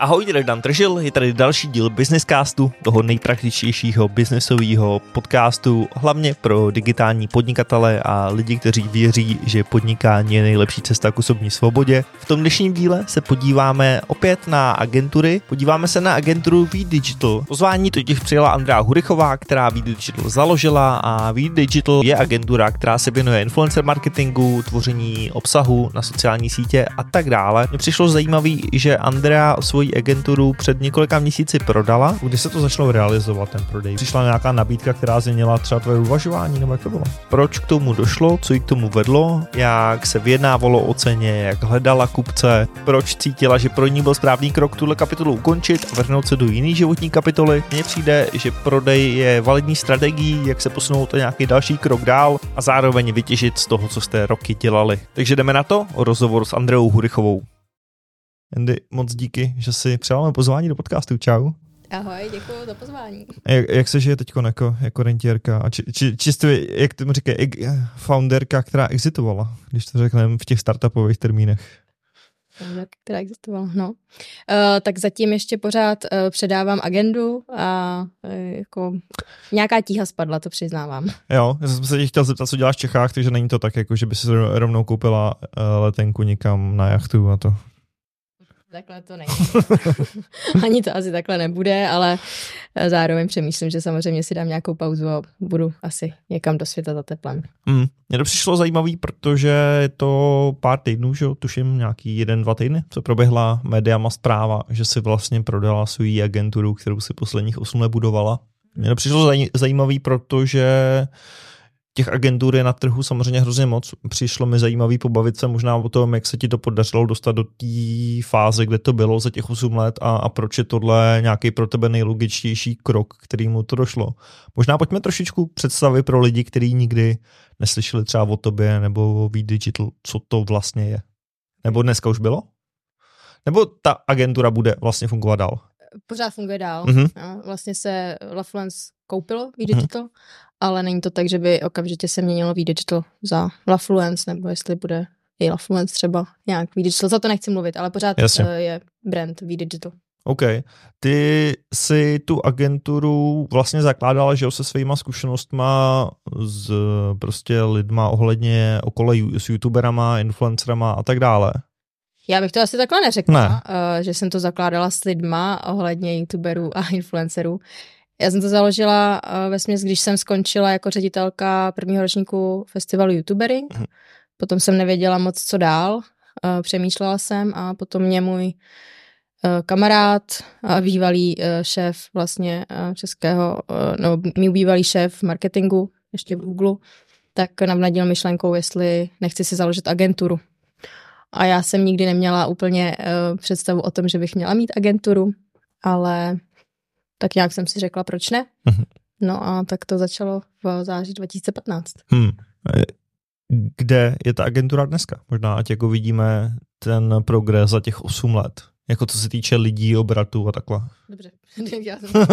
Ahoj, tady Dan Tržil, je tady další díl Businesscastu, toho nejpraktičtějšího biznesového podcastu, hlavně pro digitální podnikatele a lidi, kteří věří, že podnikání je nejlepší cesta k osobní svobodě. V tom dnešním díle se podíváme opět na agentury, podíváme se na agenturu V-Digital. Pozvání totiž přijela Andrea Hurichová, která V-Digital založila a V-Digital je agentura, která se věnuje influencer marketingu, tvoření obsahu na sociální sítě a tak dále. Mně přišlo zajímavý, že Andrea svoji svoji agenturu před několika měsíci prodala. Kdy se to začalo realizovat, ten prodej? Přišla nějaká nabídka, která změnila třeba tvoje uvažování, nebo jak to bylo? Proč k tomu došlo, co jí k tomu vedlo, jak se vyjednávalo o ceně, jak hledala kupce, proč cítila, že pro ní byl správný krok tuhle kapitolu ukončit a vrhnout se do jiné životní kapitoly. Mně přijde, že prodej je validní strategií, jak se posunout nějaký další krok dál a zároveň vytěžit z toho, co jste roky dělali. Takže jdeme na to, rozhovor s Andreou Hurichovou. Andy, moc díky, že si přijal pozvání do podcastu. Čau. Ahoj, děkuji za pozvání. Jak, jak se žije teď jako, jako rentierka a či, či, čistě, jak tomu říká, founderka, která exitovala, když to řekneme v těch startupových termínech? která existovala, no. Uh, tak zatím ještě pořád uh, předávám agendu a uh, jako nějaká tíha spadla, to přiznávám. Jo, já jsem se tě chtěl zeptat, co děláš v Čechách, takže není to tak, jako že by si rovnou koupila uh, letenku někam na jachtu a to. Takhle to není. Ani to asi takhle nebude, ale eh, zároveň přemýšlím, že samozřejmě si dám nějakou pauzu a budu asi někam do světa za teplem. Mm, mně to přišlo zajímavý, protože je to pár týdnů, že tuším nějaký jeden, dva týdny, co proběhla médiama zpráva, že si vlastně prodala svou agenturu, kterou si posledních osm let budovala. Mně to přišlo zajímavý, protože těch agentur je na trhu samozřejmě hrozně moc. Přišlo mi zajímavý pobavit se možná o tom, jak se ti to podařilo dostat do té fáze, kde to bylo za těch 8 let a, a proč je tohle nějaký pro tebe nejlogičtější krok, kterýmu to došlo. Možná pojďme trošičku představit pro lidi, kteří nikdy neslyšeli třeba o tobě nebo o V-Digital, co to vlastně je. Nebo dneska už bylo? Nebo ta agentura bude vlastně fungovat dál? Pořád funguje dál. Mm-hmm. Vlastně se LaFluence koupilo V-Digital mm-hmm ale není to tak, že by okamžitě se měnilo V-Digital za LaFluence, nebo jestli bude i LaFluence třeba nějak V-Digital, za to nechci mluvit, ale pořád Jasně. Eh, je brand V-Digital. OK. Ty si tu agenturu vlastně zakládala, že jo, se svýma zkušenostma s prostě lidma ohledně okolo s youtuberama, influencerama a tak dále. Já bych to asi takhle neřekla, ne. uh, že jsem to zakládala s lidma ohledně youtuberů a influencerů. Já jsem to založila uh, ve směs, když jsem skončila jako ředitelka prvního ročníku festivalu YouTubery. Mm. Potom jsem nevěděla moc, co dál. Uh, přemýšlela jsem a potom mě můj kamarád a bývalý šéf vlastně českého, no můj bývalý šéf marketingu ještě v Google, tak navnadil myšlenkou, jestli nechci si založit agenturu. A já jsem nikdy neměla úplně uh, představu o tom, že bych měla mít agenturu, ale tak nějak jsem si řekla, proč ne. Mhm. No a tak to začalo v září 2015. Hmm. Kde je ta agentura dneska? Možná ať jako vidíme ten progres za těch 8 let. Jako co se týče lidí, obratu a takhle. Dobře, já jsem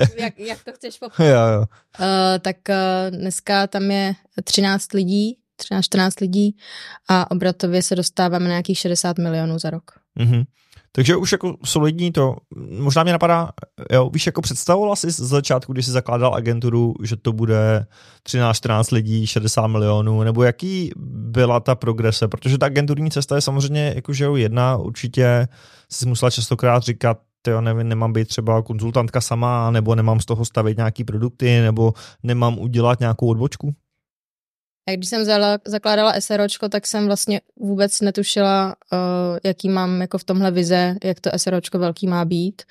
jak, jak, jak to chceš popsat? Jo, jo. Uh, tak uh, dneska tam je 13 lidí, 13-14 lidí a obratově se dostáváme na nějakých 60 milionů za rok. Mm-hmm. Takže už jako solidní to, možná mě napadá, jo, víš, jako představoval jsi z začátku, když jsi zakládal agenturu, že to bude 13-14 lidí, 60 milionů, nebo jaký byla ta progrese, protože ta agenturní cesta je samozřejmě jakože jedna, určitě jsi musela častokrát říkat, jo, nevím, nemám být třeba konzultantka sama, nebo nemám z toho stavit nějaký produkty, nebo nemám udělat nějakou odbočku? A když jsem zakládala SROčko, tak jsem vlastně vůbec netušila, uh, jaký mám jako v tomhle vize, jak to SROčko velký má být.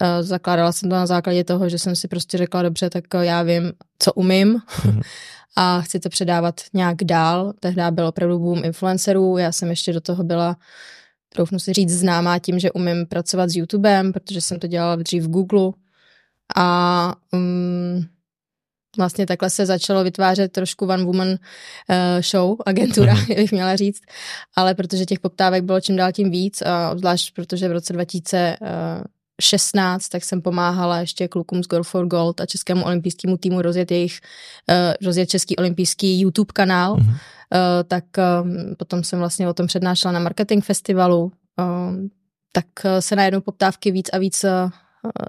Uh, zakládala jsem to na základě toho, že jsem si prostě řekla, dobře, tak já vím, co umím mm-hmm. a chci to předávat nějak dál. Tehdy byl opravdu boom influencerů, já jsem ještě do toho byla troufnu si říct, známá tím, že umím pracovat s YouTubem, protože jsem to dělala dřív v Google. A um, vlastně takhle se začalo vytvářet trošku one woman uh, show, agentura, mm-hmm. bych měla říct, ale protože těch poptávek bylo čím dál tím víc a zvlášť protože v roce 2016 tak jsem pomáhala ještě klukům z Girl for Gold a českému olympijskému týmu rozjet jejich, uh, rozjet český olympijský YouTube kanál, mm-hmm. uh, tak um, potom jsem vlastně o tom přednášela na marketing festivalu, um, tak se najednou poptávky víc a víc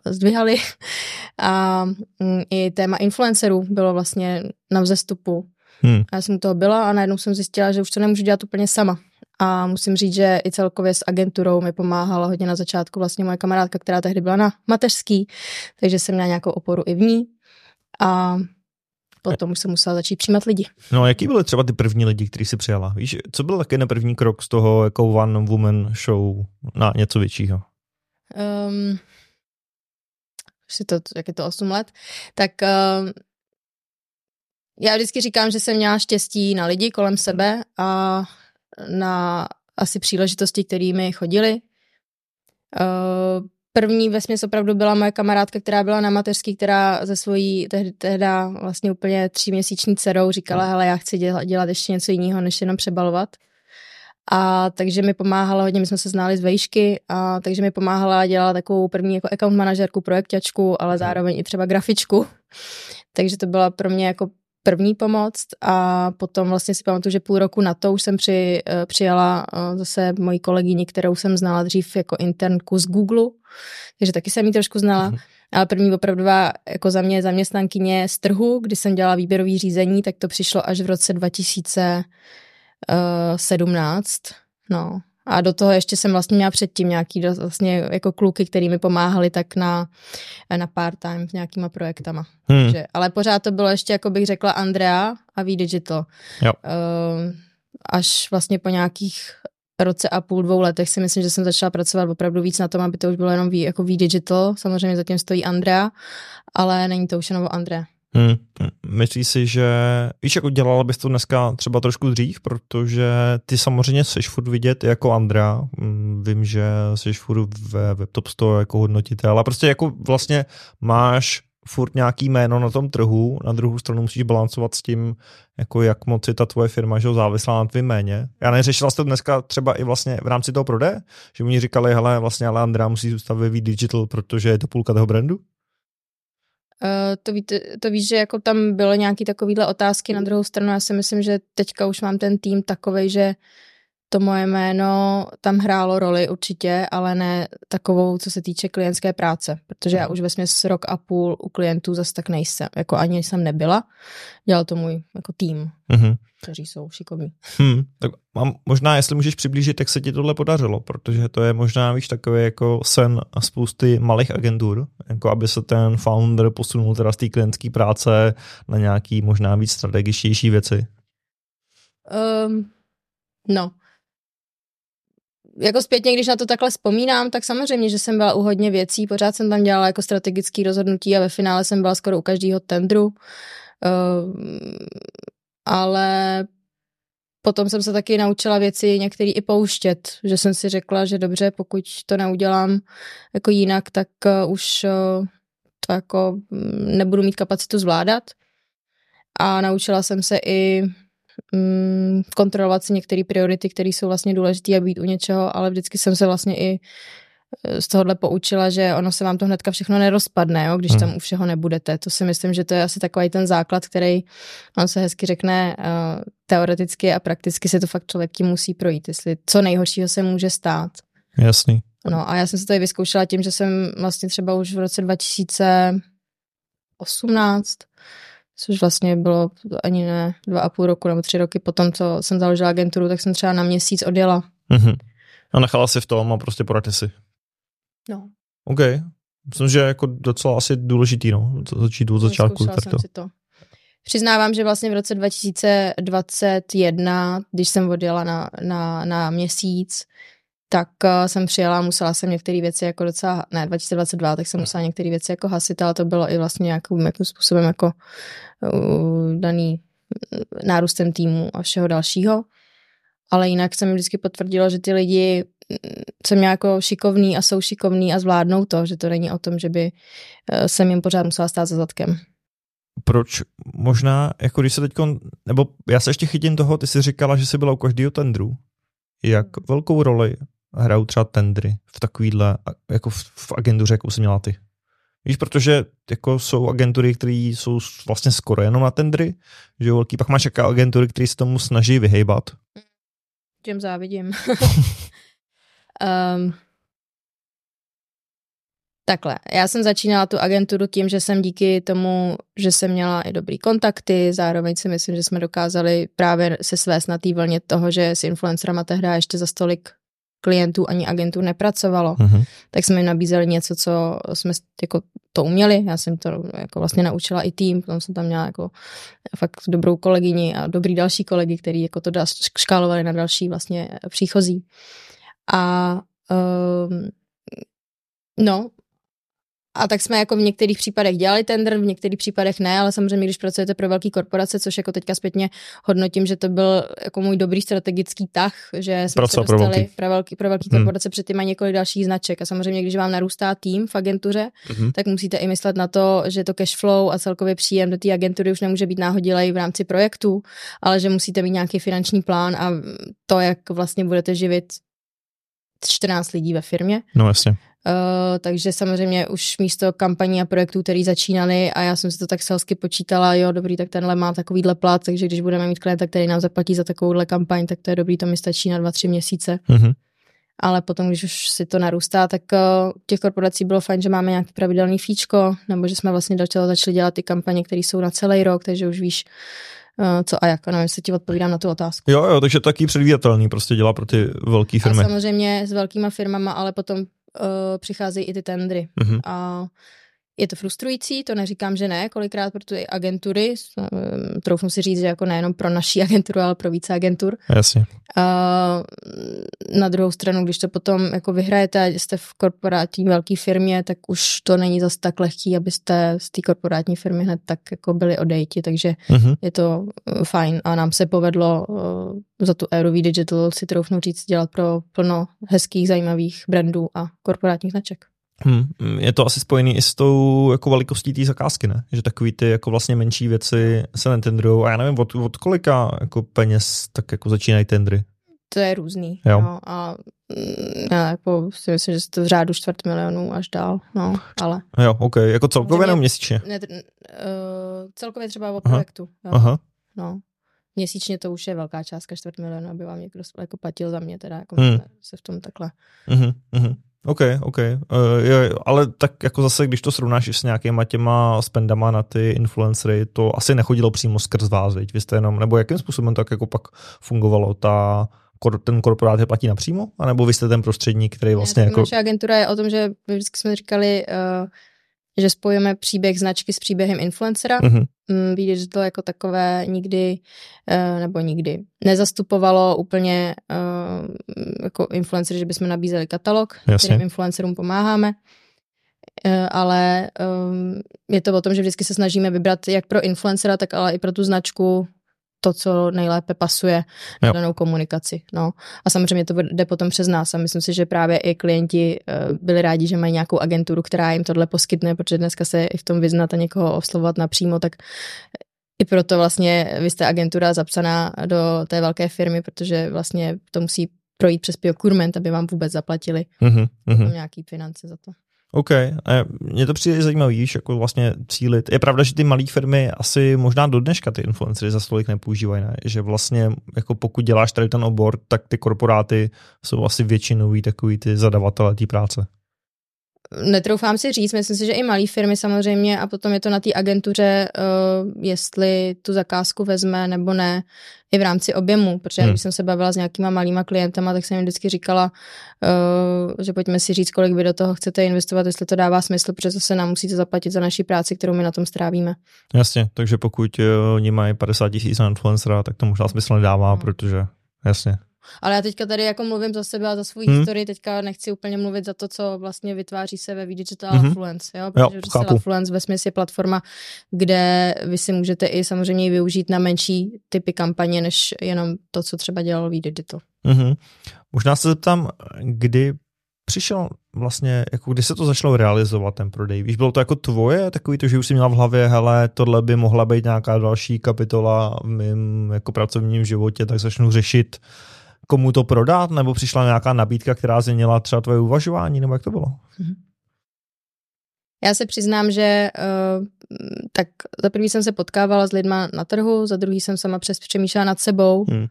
zdvihaly a mm, i téma influencerů bylo vlastně na vzestupu. Hmm. Já jsem toho byla a najednou jsem zjistila, že už to nemůžu dělat úplně sama. A musím říct, že i celkově s agenturou mi pomáhala hodně na začátku vlastně moje kamarádka, která tehdy byla na mateřský, takže jsem měla nějakou oporu i v ní. A potom už jsem musela začít přijímat lidi. No a jaký byly třeba ty první lidi, který si přijala? Víš, co byl taky na první krok z toho jako one woman show na něco většího? Um, si to, jak je to 8 let, tak uh, já vždycky říkám, že jsem měla štěstí na lidi kolem sebe a na asi příležitosti, kterými chodili. Uh, první vesměs opravdu byla moje kamarádka, která byla na mateřský, která ze svojí tehdy, tehda vlastně úplně tříměsíční dcerou říkala, hele, já chci dělat, dělat ještě něco jiného, než jenom přebalovat. A takže mi pomáhala hodně, my jsme se znali z vejšky, a takže mi pomáhala dělat takovou první jako account manažerku, projekťačku, ale zároveň i třeba grafičku. takže to byla pro mě jako první pomoc a potom vlastně si pamatuju, že půl roku na to už jsem při, eh, přijala eh, zase moji kolegyni, kterou jsem znala dřív jako internku z Google, takže taky jsem ji trošku znala. Mm. Ale první opravdová jako za mě zaměstnankyně z trhu, kdy jsem dělala výběrový řízení, tak to přišlo až v roce 2017. No, a do toho ještě jsem vlastně měla předtím nějaký vlastně jako kluky, který mi pomáhali tak na, na part-time s nějakýma projektama. Hmm. Takže, ale pořád to bylo ještě, jako bych řekla, Andrea a V-Digital. Jo. Uh, až vlastně po nějakých roce a půl, dvou letech si myslím, že jsem začala pracovat opravdu víc na tom, aby to už bylo jenom v, jako V-Digital. Samozřejmě zatím stojí Andrea, ale není to už jenom o Andrea. Hmm. Myslíš si, že víš, jako dělala bys to dneska třeba trošku dřív, protože ty samozřejmě seš furt vidět jako Andrea, hmm, vím, že seš furt ve WebTop 100 jako hodnotitel, ale prostě jako vlastně máš furt nějaký jméno na tom trhu, na druhou stranu musíš balancovat s tím, jako jak moc je ta tvoje firma že závislá na tvým jméně. Já neřešila jste to dneska třeba i vlastně v rámci toho prodeje, že mi říkali, hele, vlastně ale musí zůstat ve digital, protože je to půlka toho brandu? Uh, to, ví, to víš, že jako tam byly nějaké takovéhle otázky, na druhou stranu. Já si myslím, že teďka už mám ten tým takovej, že to moje jméno tam hrálo roli určitě, ale ne takovou, co se týče klientské práce, protože já už ve směs rok a půl u klientů zase tak nejsem, jako ani jsem nebyla, dělal to můj jako tým, mm-hmm. kteří jsou šikovní. Hmm, tak mám, možná, jestli můžeš přiblížit, jak se ti tohle podařilo, protože to je možná, víš, takový jako sen a spousty malých agentur, jako aby se ten founder posunul teda z té klientské práce na nějaký možná víc strategičtější věci. Um, no, jako zpětně, když na to takhle vzpomínám, tak samozřejmě, že jsem byla u hodně věcí, pořád jsem tam dělala jako strategický rozhodnutí a ve finále jsem byla skoro u každého tendru, uh, ale potom jsem se taky naučila věci některé i pouštět, že jsem si řekla, že dobře, pokud to neudělám jako jinak, tak uh, už uh, to jako mm, nebudu mít kapacitu zvládat. A naučila jsem se i mm, kontrolovat si některé priority, které jsou vlastně důležité a být u něčeho, ale vždycky jsem se vlastně i eh, z tohohle poučila, že ono se vám to hnedka všechno nerozpadne, jo, když hmm. tam u všeho nebudete. To si myslím, že to je asi takový ten základ, který on se hezky řekne uh, teoreticky a prakticky se to fakt člověk tím musí projít, jestli co nejhoršího se může stát. Jasný. No a já jsem se tady vyzkoušela tím, že jsem vlastně třeba už v roce 2018 což vlastně bylo ani ne dva a půl roku nebo tři roky potom, co jsem založila agenturu, tak jsem třeba na měsíc odjela. Mm-hmm. A nechala si v tom a prostě poradit si. No. OK. Myslím, že jako docela asi důležitý, no, začít od začátku. Jsem si to. Přiznávám, že vlastně v roce 2021, když jsem odjela na, na, na měsíc, tak uh, jsem přijela, musela jsem některé věci jako docela, ne, 2022, tak jsem musela některé věci jako hasit, ale to bylo i vlastně nějakým, nějakým způsobem jako uh, daný nárůstem týmu a všeho dalšího. Ale jinak jsem vždycky potvrdila, že ty lidi jsem jako šikovný a jsou šikovný a zvládnou to, že to není o tom, že by jsem jim pořád musela stát za zadkem. Proč možná, jako když se teď, nebo já se ještě chytím toho, ty jsi říkala, že jsi byla u každého tendru. Jak velkou roli hrajou třeba tendry v takovýhle, jako v, v agentuře, jakou jsi měla ty? Víš, protože jako jsou agentury, které jsou vlastně skoro jenom na tendry, že velký, pak máš jaká agentury, které se tomu snaží vyhejbat. Těm závidím. um, Takhle, já jsem začínala tu agenturu tím, že jsem díky tomu, že jsem měla i dobrý kontakty, zároveň si myslím, že jsme dokázali právě se svést na té vlně toho, že s influencerama tehdy ještě za stolik klientů ani agentů nepracovalo, mm-hmm. tak jsme jim nabízeli něco, co jsme jako to uměli. Já jsem to jako vlastně naučila i tým, potom jsem tam měla jako fakt dobrou kolegyni a dobrý další kolegy, který jako to škálovali na další vlastně příchozí. A um, no, a tak jsme jako v některých případech dělali tender, v některých případech ne, ale samozřejmě, když pracujete pro velké korporace, což jako teďka zpětně hodnotím, že to byl jako můj dobrý strategický tah, že jsme Pracoval se dostali pro velký, pro velký, pro velký hmm. korporace, předtím mají několik dalších značek. A samozřejmě, když vám narůstá tým v agentuře, hmm. tak musíte i myslet na to, že to cash flow a celkově příjem do té agentury už nemůže být náhodilej v rámci projektu, ale že musíte mít nějaký finanční plán a to, jak vlastně budete živit 14 lidí ve firmě. No jasně. Uh, takže samozřejmě už místo kampaní a projektů, které začínaly a já jsem si to tak selsky počítala, jo, dobrý, tak tenhle má takovýhle plat, takže když budeme mít klienta, který nám zaplatí za takovouhle kampaň, tak to je dobrý, to mi stačí na dva, tři měsíce. Mm-hmm. Ale potom, když už si to narůstá, tak uh, těch korporací bylo fajn, že máme nějaký pravidelný fíčko, nebo že jsme vlastně začali, začali dělat ty kampaně, které jsou na celý rok, takže už víš, co a jak. Nevím, jestli ti odpovídám na tu otázku. Jo, jo, takže taky předvídatelný prostě dělá pro ty velké firmy. A samozřejmě s velkýma firmama, ale potom uh, přicházejí i ty tendry. Mm-hmm. A je to frustrující, to neříkám, že ne, kolikrát pro ty agentury, ehm, troufnu si říct, že jako nejenom pro naší agenturu, ale pro více agentur. Jasně. A na druhou stranu, když to potom jako vyhrajete a jste v korporátní velké firmě, tak už to není zas tak lehký, abyste z té korporátní firmy hned tak jako byli odejti, takže mm-hmm. je to eh, fajn a nám se povedlo uh, za tu Aero Digital si troufnu říct dělat pro plno hezkých, zajímavých brandů a korporátních značek. Hmm, je to asi spojený i s tou jako velikostí té zakázky, ne? Že takový ty jako vlastně menší věci se netendrujou a já nevím, od, od kolika jako peněz tak jako začínají tendry. To je různý. Jo. No, a mm, já jako si myslím, že to v řádu čtvrt milionů až dál, no, ale. Jo, ok, jako celkově nebo měsíčně? Ne, uh, celkově třeba o projektu. Aha. Jo. Aha. No. Měsíčně to už je velká částka, čtvrt milionu, aby vám někdo jako platil za mě, teda jako hmm. se v tom takhle. Uh-huh, uh-huh. OK, OK. Uh, je, ale tak jako zase, když to srovnáš s nějakýma těma spendama na ty influencery, to asi nechodilo přímo skrz vás, veď? Vy jste jenom, nebo jakým způsobem tak jako pak fungovalo ta, ten korporát je platí napřímo? A nebo vy jste ten prostředník, který vlastně ne, jako... Naše agentura je o tom, že vždycky jsme říkali, uh, že spojíme příběh značky s příběhem influencera. Mm-hmm. Víte, že to jako takové nikdy, eh, nebo nikdy, nezastupovalo úplně eh, jako influencer, že bychom nabízeli katalog, Jasně. kterým influencerům pomáháme. Eh, ale je to o tom, že vždycky se snažíme vybrat jak pro influencera, tak ale i pro tu značku to, co nejlépe pasuje na danou komunikaci. No. A samozřejmě to jde potom přes nás a myslím si, že právě i klienti uh, byli rádi, že mají nějakou agenturu, která jim tohle poskytne, protože dneska se i v tom vyznat a někoho oslovovat napřímo, tak i proto vlastně vy jste agentura zapsaná do té velké firmy, protože vlastně to musí projít přes procurement, aby vám vůbec zaplatili mm-hmm. nějaký finance za to. OK, mně to přijde zajímavý, víš, jako vlastně cílit. Je pravda, že ty malé firmy asi možná do dneška ty influencery za stolik nepoužívají, ne? že vlastně jako pokud děláš tady ten obor, tak ty korporáty jsou asi většinový takový ty zadavatelé té práce. Netroufám si říct, myslím si, že i malé firmy samozřejmě a potom je to na té agentuře, uh, jestli tu zakázku vezme nebo ne, i v rámci objemu, protože hmm. když jsem se bavila s nějakýma malýma klientama, tak jsem jim vždycky říkala, uh, že pojďme si říct, kolik vy do toho chcete investovat, jestli to dává smysl, protože zase nám musíte zaplatit za naši práci, kterou my na tom strávíme. Jasně, takže pokud uh, oni mají 50 tisíc na influencera, tak to možná smysl nedává, hmm. protože jasně. Ale já teďka tady jako mluvím za sebe a za svou hmm. historii, teďka nechci úplně mluvit za to, co vlastně vytváří se ve Digital hmm. Affluence, jo? protože jo, Digital Affluence ve smyslu je platforma, kde vy si můžete i samozřejmě využít na menší typy kampaně, než jenom to, co třeba dělal Digital. Hmm. Možná se zeptám, kdy přišel vlastně, jako kdy se to začalo realizovat, ten prodej? Víš, bylo to jako tvoje, takový to, že už jsi měla v hlavě, hele, tohle by mohla být nějaká další kapitola v mém jako pracovním životě, tak začnu řešit komu to prodat, nebo přišla nějaká nabídka, která změnila třeba tvoje uvažování, nebo jak to bylo? Mhm. Já se přiznám, že uh, tak za prvý jsem se potkávala s lidma na trhu, za druhý jsem sama přes přemýšlela nad sebou, hmm. uh,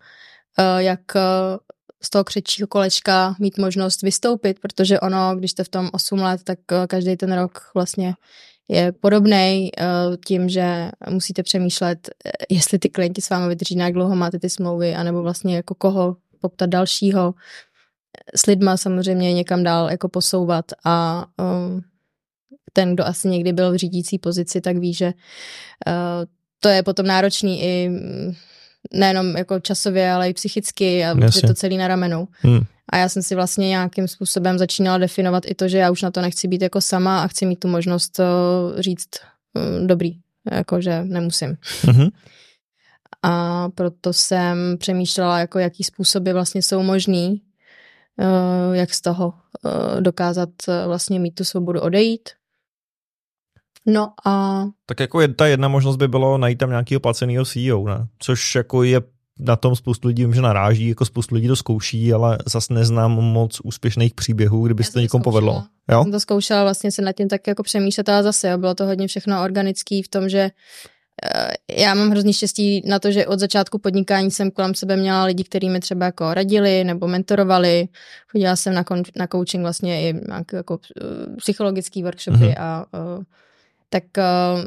jak uh, z toho křečího kolečka mít možnost vystoupit, protože ono, když jste v tom 8 let, tak eh, každý ten rok vlastně je podobný eh, tím, že musíte přemýšlet, jestli ty klienti s vámi vydrží, jak dlouho máte ty smlouvy, anebo vlastně jako koho poptat dalšího. S lidma samozřejmě někam dál jako posouvat a ten, kdo asi někdy byl v řídící pozici, tak ví, že to je potom náročný i mm, nejenom jako časově, ale i psychicky a je to celý na ramenou. Hmm. A já jsem si vlastně nějakým způsobem začínala definovat i to, že já už na to nechci být jako sama a chci mít tu možnost říct mm, dobrý, jakože nemusím. Mm-hmm. A proto jsem přemýšlela, jako jaký způsoby vlastně jsou možný, eh, jak z toho eh, dokázat eh, vlastně mít tu svobodu odejít No a... Tak jako je, ta jedna možnost by bylo najít tam nějakého placeného CEO, ne? Což jako je na tom spoustu lidí že naráží, jako spoustu lidí to zkouší, ale zase neznám moc úspěšných příběhů, kdyby se to někomu povedlo. Jo? Jsem to zkoušela vlastně se nad tím tak jako přemýšlet, ale zase jo, bylo to hodně všechno organický v tom, že já mám hrozný štěstí na to, že od začátku podnikání jsem kolem sebe měla lidi, kteří mi třeba jako radili nebo mentorovali. Chodila jsem na, kon- na coaching vlastně i jako, jako psychologický workshopy mm-hmm. a uh, tak uh,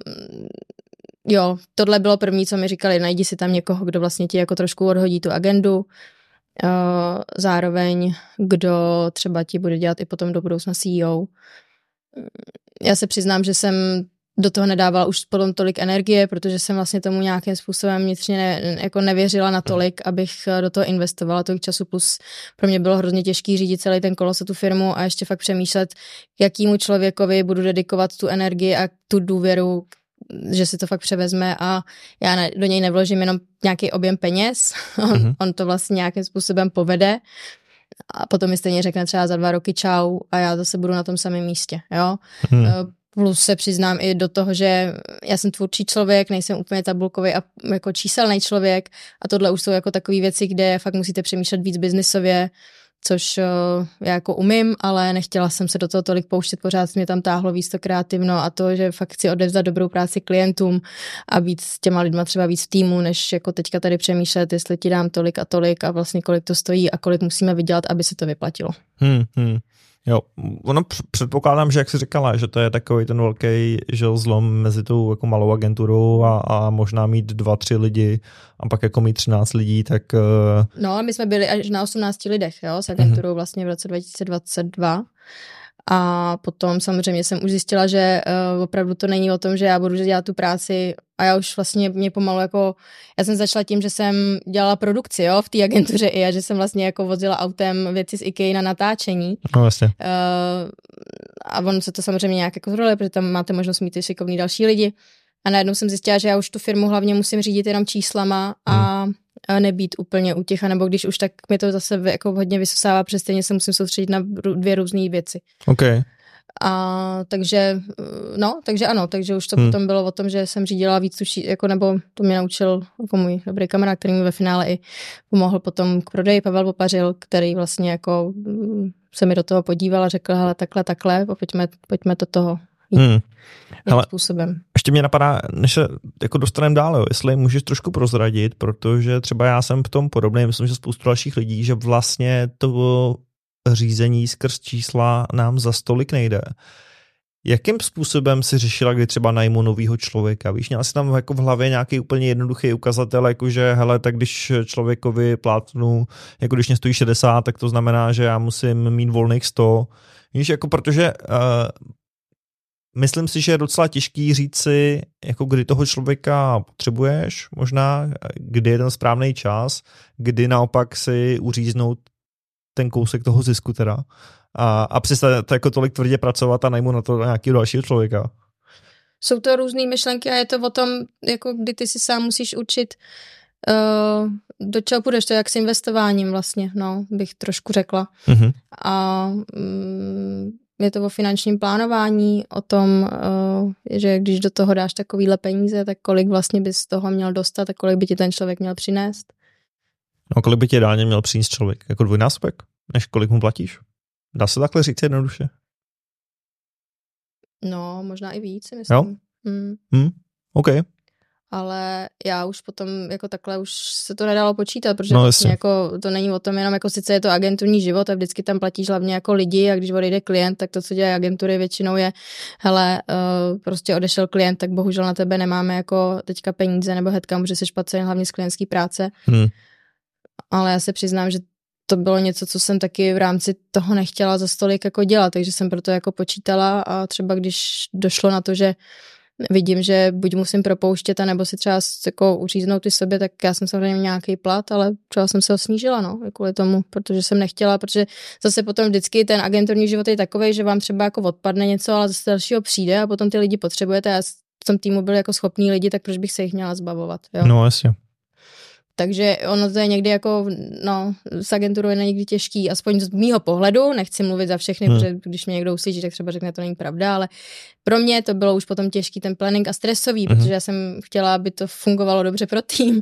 jo, tohle bylo první, co mi říkali, najdi si tam někoho, kdo vlastně ti jako trošku odhodí tu agendu, uh, zároveň kdo třeba ti bude dělat i potom do budoucna CEO. Já se přiznám, že jsem do toho nedávala už potom tolik energie, protože jsem vlastně tomu nějakým způsobem vnitřně ne, jako nevěřila na tolik, abych do toho investovala tolik času, plus pro mě bylo hrozně těžký řídit celý ten kolos a tu firmu a ještě fakt přemýšlet, jakýmu člověkovi budu dedikovat tu energii a tu důvěru, že si to fakt převezme a já do něj nevložím jenom nějaký objem peněz, on, mm-hmm. on to vlastně nějakým způsobem povede a potom mi stejně řekne třeba za dva roky čau a já zase budu na tom samém místě, jo. Hmm. Plus se přiznám i do toho, že já jsem tvůrčí člověk, nejsem úplně tabulkový a jako číselný člověk a tohle už jsou jako takové věci, kde fakt musíte přemýšlet víc biznisově, což uh, já jako umím, ale nechtěla jsem se do toho tolik pouštět, pořád mě tam táhlo víc to kreativno a to, že fakt chci odevzdat dobrou práci klientům a být s těma lidma třeba víc v týmu, než jako teďka tady přemýšlet, jestli ti dám tolik a tolik a vlastně kolik to stojí a kolik musíme vydělat, aby se to vyplatilo. Hmm, hmm. Jo, ono předpokládám, že jak jsi říkala, že to je takový ten velký žil zlom mezi tou jako malou agenturou a, a možná mít dva, tři lidi a pak jako mít 13 lidí, tak... Uh... No, my jsme byli až na 18 lidech, jo, s agenturou mm-hmm. vlastně v roce 2022 a potom samozřejmě jsem už zjistila, že uh, opravdu to není o tom, že já budu dělat tu práci a já už vlastně mě pomalu jako, já jsem začala tím, že jsem dělala produkci, jo, v té agentuře i a že jsem vlastně jako vozila autem věci z IKEA na natáčení. No vlastně. Uh, a on se to samozřejmě nějak jako zrole, protože tam máte možnost mít i šikovný další lidi. A najednou jsem zjistila, že já už tu firmu hlavně musím řídit jenom číslama a hmm nebýt úplně u těch, nebo když už tak mi to zase jako hodně vysosává, protože stejně se musím soustředit na dvě různé věci. Okay. A takže, no, takže ano, takže už to hmm. potom bylo o tom, že jsem řídila víc tuší, jako nebo to mě naučil jako můj dobrý kamarád, který mi ve finále i pomohl potom k prodeji, Pavel Popařil, který vlastně jako mm, se mi do toho podíval a řekl, hele, takhle, takhle, pojďme, pojďme do toho hmm. Ale způsobem. Ještě mě napadá, než se jako dostaneme dál, jo, jestli můžeš trošku prozradit, protože třeba já jsem v tom podobný, myslím, že spoustu dalších lidí, že vlastně to řízení skrz čísla nám za stolik nejde. Jakým způsobem si řešila, kdy třeba najmu nového člověka? Víš, měla jsi tam jako v hlavě nějaký úplně jednoduchý ukazatel, jakože hele, tak když člověkovi plátnu, jako když mě stojí 60, tak to znamená, že já musím mít volných 100. Víš, jako protože uh, myslím si, že je docela těžký říct si, jako kdy toho člověka potřebuješ, možná, kdy je ten správný čas, kdy naopak si uříznout ten kousek toho zisku teda a, a přestat jako tolik tvrdě pracovat a najmu na to nějakého dalšího člověka. Jsou to různé myšlenky a je to o tom, jako kdy ty si sám musíš učit, uh, do čeho půjdeš, to je jak s investováním vlastně, no, bych trošku řekla. Mm-hmm. A um, je to o finančním plánování, o tom, eh, že když do toho dáš takovýhle peníze, tak kolik vlastně bys z toho měl dostat a kolik by ti ten člověk měl přinést? No kolik by ti dálně měl přinést člověk? Jako dvojnásobek? Než kolik mu platíš? Dá se takhle říct jednoduše? No, možná i víc, myslím. Jo? Hmm. Hmm. OK. ale já už potom jako takhle už se to nedalo počítat, protože no, vlastně jako to není o tom jenom jako sice je to agenturní život a vždycky tam platíš hlavně jako lidi a když odejde klient, tak to, co dělají agentury většinou je, hele, uh, prostě odešel klient, tak bohužel na tebe nemáme jako teďka peníze nebo headka, může se špatně hlavně z klientské práce. Hmm. Ale já se přiznám, že to bylo něco, co jsem taky v rámci toho nechtěla za stolik jako dělat, takže jsem proto jako počítala a třeba když došlo na to, že vidím, že buď musím propouštět, nebo si třeba jako uříznout ty sobě, tak já jsem samozřejmě nějaký plat, ale třeba jsem se ho snížila, no, kvůli tomu, protože jsem nechtěla, protože zase potom vždycky ten agenturní život je takový, že vám třeba jako odpadne něco, ale zase dalšího přijde a potom ty lidi potřebujete a v tom týmu byli jako schopní lidi, tak proč bych se jich měla zbavovat, jo? No, jasně. Takže ono to je někdy jako, no, s agenturou je někdy těžký, aspoň z mýho pohledu, nechci mluvit za všechny, hmm. protože když mě někdo uslyší, tak třeba řekne, to není pravda, ale pro mě to bylo už potom těžký ten planning a stresový, hmm. protože já jsem chtěla, aby to fungovalo dobře pro tým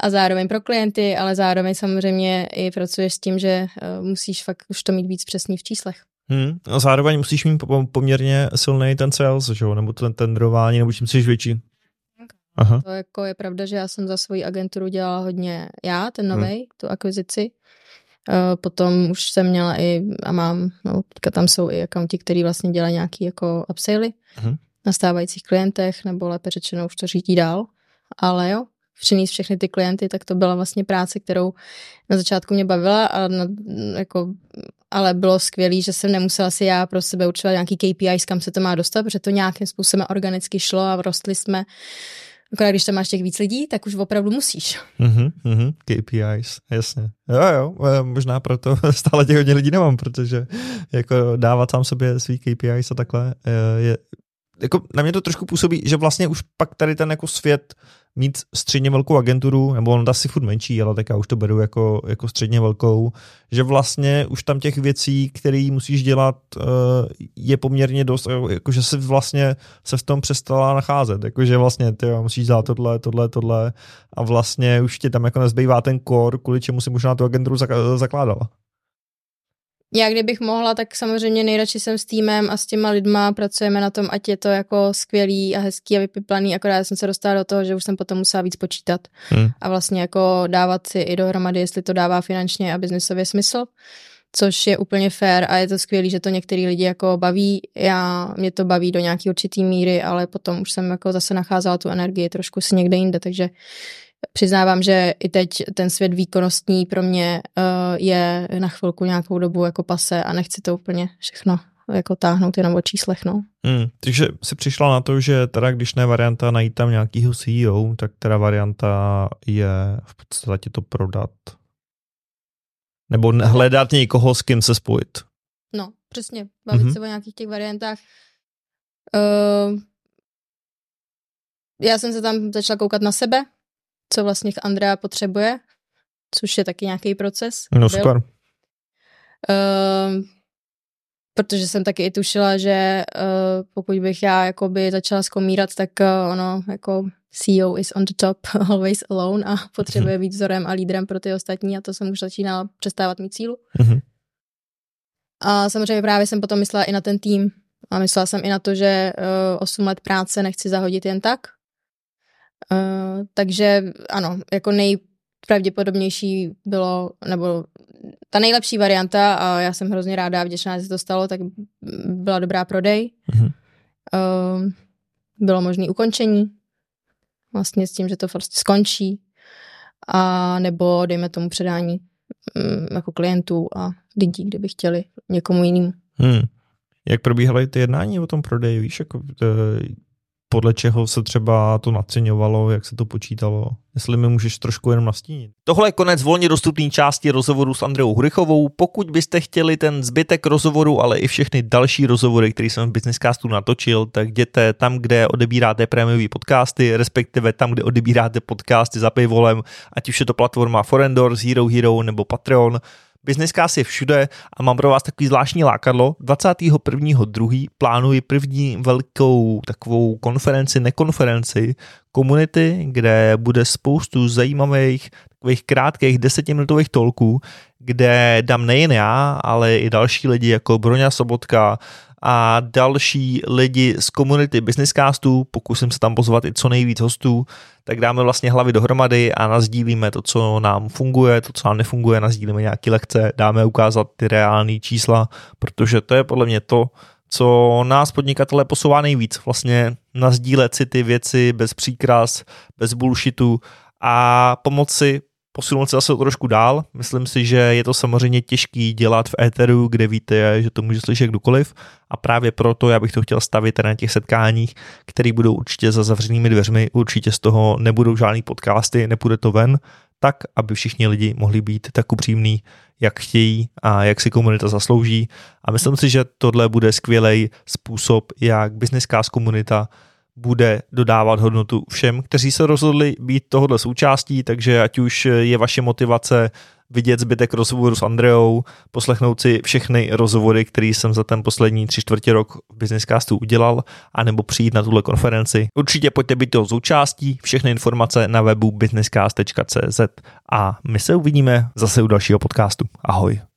a zároveň pro klienty, ale zároveň samozřejmě i pracuješ s tím, že uh, musíš fakt už to mít víc přesný v číslech. Hmm. A zároveň musíš mít poměrně silný ten sales, že? nebo ten tendrování, nebo čím jsi větší. Aha. To jako je pravda, že já jsem za svoji agenturu dělala hodně já, ten nový, hmm. tu akvizici. Uh, potom už jsem měla i, a mám, no, tam jsou i akaunti, který vlastně dělají nějaký jako upsally hmm. na stávajících klientech, nebo lépe řečeno už to řídí dál. Ale jo, přinést všechny ty klienty, tak to byla vlastně práce, kterou na začátku mě bavila a na, jako, ale bylo skvělé, že jsem nemusela si já pro sebe určovat nějaký KPIs, kam se to má dostat, protože to nějakým způsobem organicky šlo a rostli jsme Akorát když tam máš těch víc lidí, tak už opravdu musíš. Mm-hmm, mm-hmm, KPIs, jasně. Jo, jo, eh, možná proto stále těch hodně lidí nemám, protože jako dávat sám sobě svý KPIs a takhle eh, je, jako na mě to trošku působí, že vlastně už pak tady ten jako svět mít středně velkou agenturu, nebo on asi furt menší, ale tak já už to beru jako, jako středně velkou, že vlastně už tam těch věcí, které musíš dělat, eh, je poměrně dost, jakože se vlastně se v tom přestala nacházet, jakože vlastně ty musíš dělat tohle, tohle, tohle a vlastně už ti tam jako nezbývá ten core, kvůli čemu si možná tu agenturu zakládala já kdybych mohla, tak samozřejmě nejradši jsem s týmem a s těma lidma pracujeme na tom, ať je to jako skvělý a hezký a vypiplaný, akorát jsem se dostala do toho, že už jsem potom musela víc počítat hmm. a vlastně jako dávat si i dohromady, jestli to dává finančně a biznesově smysl, což je úplně fair a je to skvělý, že to některý lidi jako baví, já, mě to baví do nějaký určitý míry, ale potom už jsem jako zase nacházela tu energii trošku si někde jinde, takže Přiznávám, že i teď ten svět výkonnostní pro mě uh, je na chvilku nějakou dobu jako pase a nechci to úplně všechno jako táhnout jenom o číslech, no. Hmm, takže si přišla na to, že teda když ne varianta najít tam nějakýho CEO, tak teda varianta je v podstatě to prodat. Nebo hledat někoho, s kým se spojit. No, přesně. Bavit mm-hmm. se o nějakých těch variantách. Uh, já jsem se tam začala koukat na sebe, co vlastně Andrea potřebuje, což je taky nějaký proces. No byl. super. Uh, protože jsem taky i tušila, že uh, pokud bych já jakoby začala zkomírat, tak uh, ono jako CEO is on the top, always alone a potřebuje mm-hmm. být vzorem a lídrem pro ty ostatní a to jsem už začínala přestávat mít cílu. Mm-hmm. A samozřejmě právě jsem potom myslela i na ten tým a myslela jsem i na to, že uh, 8 let práce nechci zahodit jen tak, Uh, takže ano, jako nejpravděpodobnější bylo, nebo ta nejlepší varianta, a já jsem hrozně ráda a vděčná, že se to stalo, tak byla dobrá prodej. Mm-hmm. Uh, bylo možné ukončení, vlastně s tím, že to prostě skončí, a nebo dejme tomu předání um, jako klientů a lidí, kdyby chtěli někomu jinému. Hmm. Jak probíhaly ty jednání o tom prodeji? Víš, jako, podle čeho se třeba to naceňovalo, jak se to počítalo. Jestli mi můžeš trošku jenom nastínit. Tohle je konec volně dostupné části rozhovoru s Andreou Hurichovou. Pokud byste chtěli ten zbytek rozhovoru, ale i všechny další rozhovory, které jsem v Businesscastu natočil, tak jděte tam, kde odebíráte prémiové podcasty, respektive tam, kde odebíráte podcasty za paywallem, ať už je to platforma Forendor, Hero Hero nebo Patreon Class je všude a mám pro vás takový zvláštní lákadlo. 21.2. plánuji první velkou takovou konferenci, nekonferenci, komunity, kde bude spoustu zajímavých takových krátkých desetiminutových tolků, kde dám nejen já, ale i další lidi jako Broňa Sobotka, a další lidi z komunity Businesscastu, pokusím se tam pozvat i co nejvíc hostů, tak dáme vlastně hlavy dohromady a nazdílíme to, co nám funguje, to, co nám nefunguje, nazdílíme nějaké lekce, dáme ukázat ty reální čísla, protože to je podle mě to, co nás podnikatele posouvá nejvíc. Vlastně nazdílet si ty věci bez příkras, bez bullshitu a pomoci posunout se zase trošku dál. Myslím si, že je to samozřejmě těžký dělat v éteru, kde víte, že to může slyšet kdokoliv a právě proto já bych to chtěl stavit na těch setkáních, které budou určitě za zavřenými dveřmi, určitě z toho nebudou žádný podcasty, nepůjde to ven, tak, aby všichni lidi mohli být tak upřímní, jak chtějí a jak si komunita zaslouží. A myslím si, že tohle bude skvělý způsob, jak businesscast komunita bude dodávat hodnotu všem, kteří se rozhodli být tohohle součástí, takže ať už je vaše motivace vidět zbytek rozhovoru s Andreou, poslechnout si všechny rozhovory, které jsem za ten poslední tři čtvrtě rok v Businesscastu udělal, anebo přijít na tuhle konferenci. Určitě pojďte být toho součástí, všechny informace na webu businesscast.cz a my se uvidíme zase u dalšího podcastu. Ahoj.